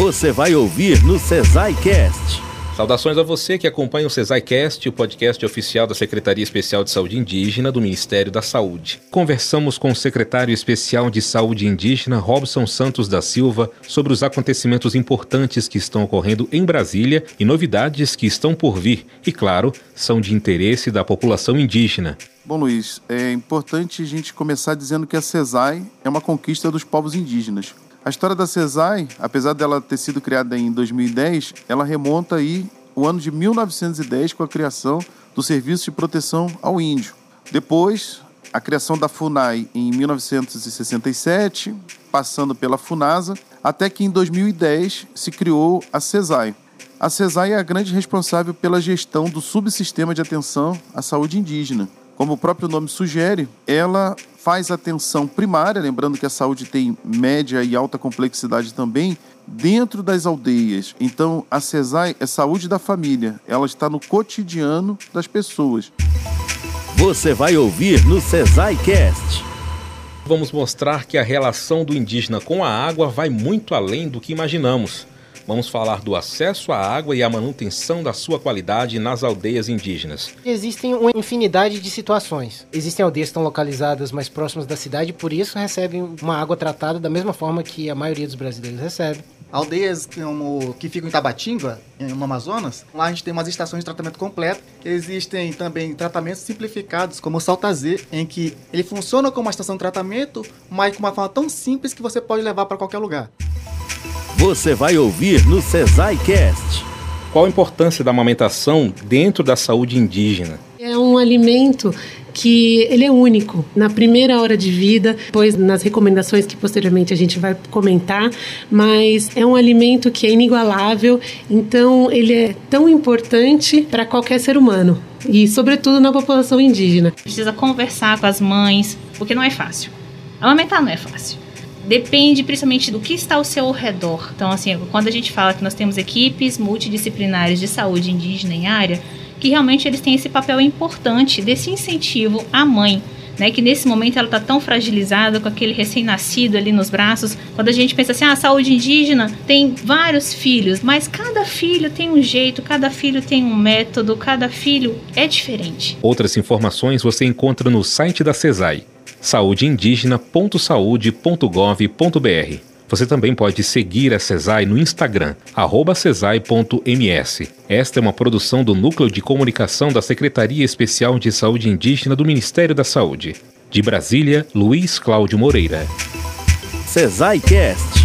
Você vai ouvir no Cesai Cast. Saudações a você que acompanha o CesaiCast, o podcast oficial da Secretaria Especial de Saúde Indígena do Ministério da Saúde. Conversamos com o secretário especial de Saúde Indígena, Robson Santos da Silva, sobre os acontecimentos importantes que estão ocorrendo em Brasília e novidades que estão por vir e, claro, são de interesse da população indígena. Bom, Luiz, é importante a gente começar dizendo que a CESAI é uma conquista dos povos indígenas. A história da CESAI, apesar dela ter sido criada em 2010, ela remonta aí o ano de 1910 com a criação do Serviço de Proteção ao Índio. Depois, a criação da FUNAI em 1967, passando pela FUNASA, até que em 2010 se criou a CESAI. A CESAI é a grande responsável pela gestão do subsistema de atenção à saúde indígena. Como o próprio nome sugere, ela faz atenção primária, lembrando que a saúde tem média e alta complexidade também, dentro das aldeias. Então, a CESAI é saúde da família, ela está no cotidiano das pessoas. Você vai ouvir no CESAI Cast. Vamos mostrar que a relação do indígena com a água vai muito além do que imaginamos. Vamos falar do acesso à água e a manutenção da sua qualidade nas aldeias indígenas. Existem uma infinidade de situações. Existem aldeias que estão localizadas mais próximas da cidade, por isso recebem uma água tratada da mesma forma que a maioria dos brasileiros recebe. Aldeias como, que ficam em Tabatinga, no Amazonas, lá a gente tem umas estações de tratamento completo. Existem também tratamentos simplificados, como o Saltazê, em que ele funciona como uma estação de tratamento, mas com uma forma tão simples que você pode levar para qualquer lugar. Você vai ouvir no Cesai Cast. Qual a importância da amamentação dentro da saúde indígena? É um alimento que ele é único na primeira hora de vida, depois nas recomendações que posteriormente a gente vai comentar, mas é um alimento que é inigualável, então ele é tão importante para qualquer ser humano e sobretudo na população indígena. Precisa conversar com as mães, porque não é fácil. Amamentar não é fácil depende principalmente do que está ao seu redor. Então, assim, quando a gente fala que nós temos equipes multidisciplinares de saúde indígena em área, que realmente eles têm esse papel importante desse incentivo à mãe. Né, que nesse momento ela está tão fragilizada com aquele recém-nascido ali nos braços. Quando a gente pensa assim, ah, a saúde indígena tem vários filhos, mas cada filho tem um jeito, cada filho tem um método, cada filho é diferente. Outras informações você encontra no site da CESAI saudeindígena.saude.gov.br. Você também pode seguir a CESAI no Instagram, cesai.ms. Esta é uma produção do Núcleo de Comunicação da Secretaria Especial de Saúde Indígena do Ministério da Saúde. De Brasília, Luiz Cláudio Moreira. CESAI Cast